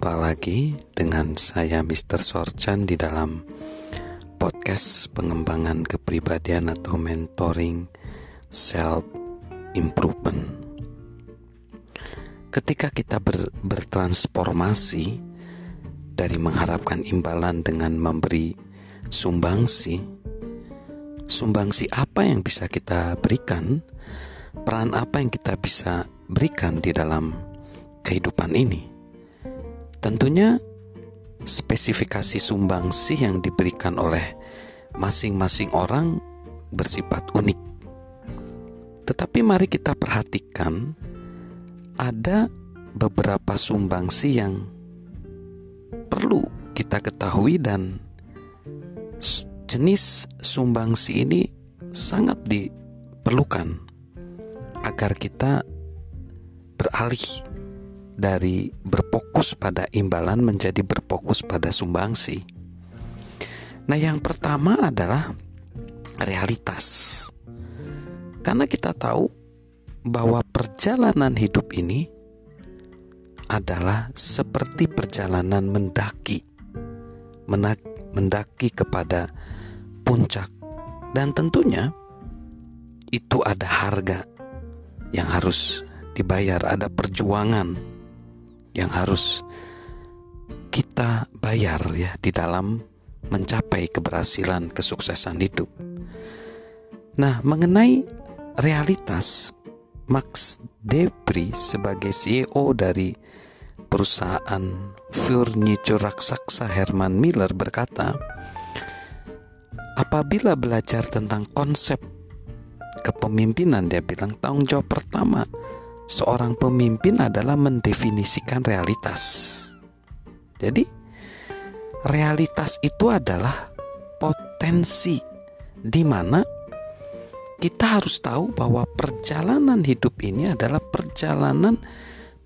Jumpa lagi dengan saya Mr. Sorchan di dalam podcast pengembangan kepribadian atau mentoring self improvement. Ketika kita ber, bertransformasi dari mengharapkan imbalan dengan memberi sumbangsi, sumbangsi apa yang bisa kita berikan, peran apa yang kita bisa berikan di dalam kehidupan ini Tentunya spesifikasi sumbangsi yang diberikan oleh masing-masing orang bersifat unik. Tetapi mari kita perhatikan ada beberapa sumbangsi yang perlu kita ketahui dan jenis sumbangsi ini sangat diperlukan agar kita beralih dari berfokus pada imbalan menjadi berfokus pada sumbangsi. Nah, yang pertama adalah realitas. Karena kita tahu bahwa perjalanan hidup ini adalah seperti perjalanan mendaki. Mendaki kepada puncak dan tentunya itu ada harga yang harus dibayar, ada perjuangan yang harus kita bayar ya di dalam mencapai keberhasilan kesuksesan hidup. Nah, mengenai realitas Max Debris sebagai CEO dari perusahaan furniture raksasa Herman Miller berkata, apabila belajar tentang konsep kepemimpinan dia bilang tanggung jawab pertama seorang pemimpin adalah mendefinisikan realitas. Jadi, realitas itu adalah potensi di mana kita harus tahu bahwa perjalanan hidup ini adalah perjalanan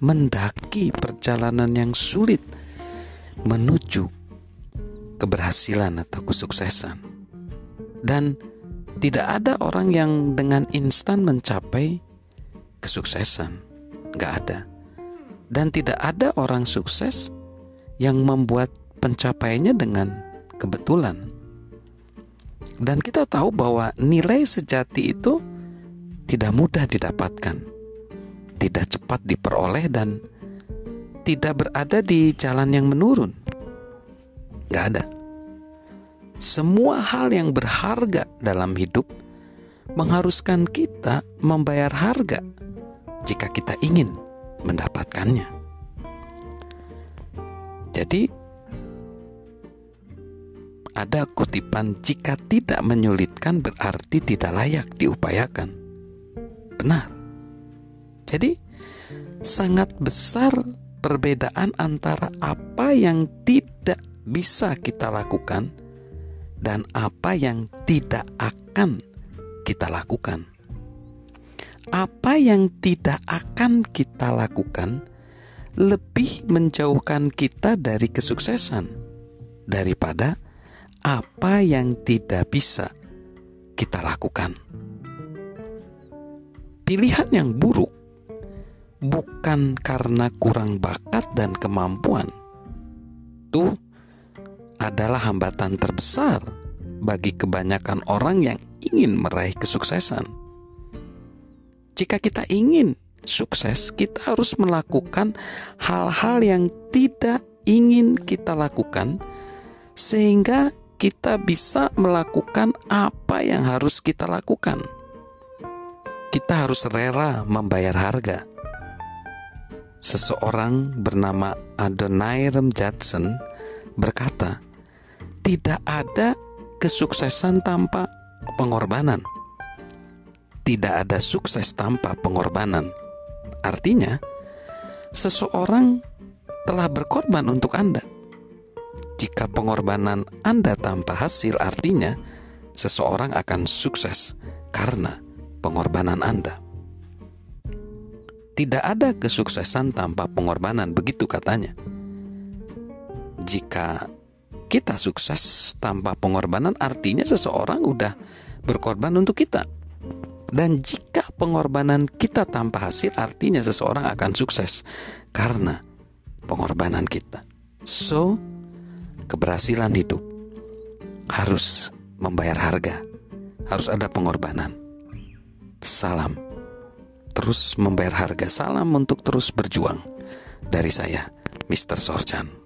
mendaki, perjalanan yang sulit menuju keberhasilan atau kesuksesan. Dan tidak ada orang yang dengan instan mencapai kesuksesan. Gak ada. Dan tidak ada orang sukses yang membuat pencapaiannya dengan kebetulan. Dan kita tahu bahwa nilai sejati itu tidak mudah didapatkan, tidak cepat diperoleh dan tidak berada di jalan yang menurun. Gak ada. Semua hal yang berharga dalam hidup mengharuskan kita membayar harga jika kita ingin mendapatkannya. Jadi, ada kutipan jika tidak menyulitkan berarti tidak layak diupayakan. Benar. Jadi, sangat besar perbedaan antara apa yang tidak bisa kita lakukan dan apa yang tidak akan kita lakukan apa yang tidak akan kita lakukan lebih menjauhkan kita dari kesuksesan daripada apa yang tidak bisa kita lakukan. Pilihan yang buruk bukan karena kurang bakat dan kemampuan. Itu adalah hambatan terbesar bagi kebanyakan orang yang ingin meraih kesuksesan jika kita ingin sukses, kita harus melakukan hal-hal yang tidak ingin kita lakukan, sehingga kita bisa melakukan apa yang harus kita lakukan. Kita harus rela membayar harga. Seseorang bernama Adoniram Judson berkata, "Tidak ada kesuksesan tanpa pengorbanan." Tidak ada sukses tanpa pengorbanan. Artinya, seseorang telah berkorban untuk Anda. Jika pengorbanan Anda tanpa hasil, artinya seseorang akan sukses karena pengorbanan Anda. Tidak ada kesuksesan tanpa pengorbanan, begitu katanya. Jika kita sukses tanpa pengorbanan, artinya seseorang udah berkorban untuk kita. Dan jika pengorbanan kita tanpa hasil, artinya seseorang akan sukses karena pengorbanan kita. So, keberhasilan hidup harus membayar harga, harus ada pengorbanan. Salam, terus membayar harga. Salam untuk terus berjuang. Dari saya, Mr. Sorjan.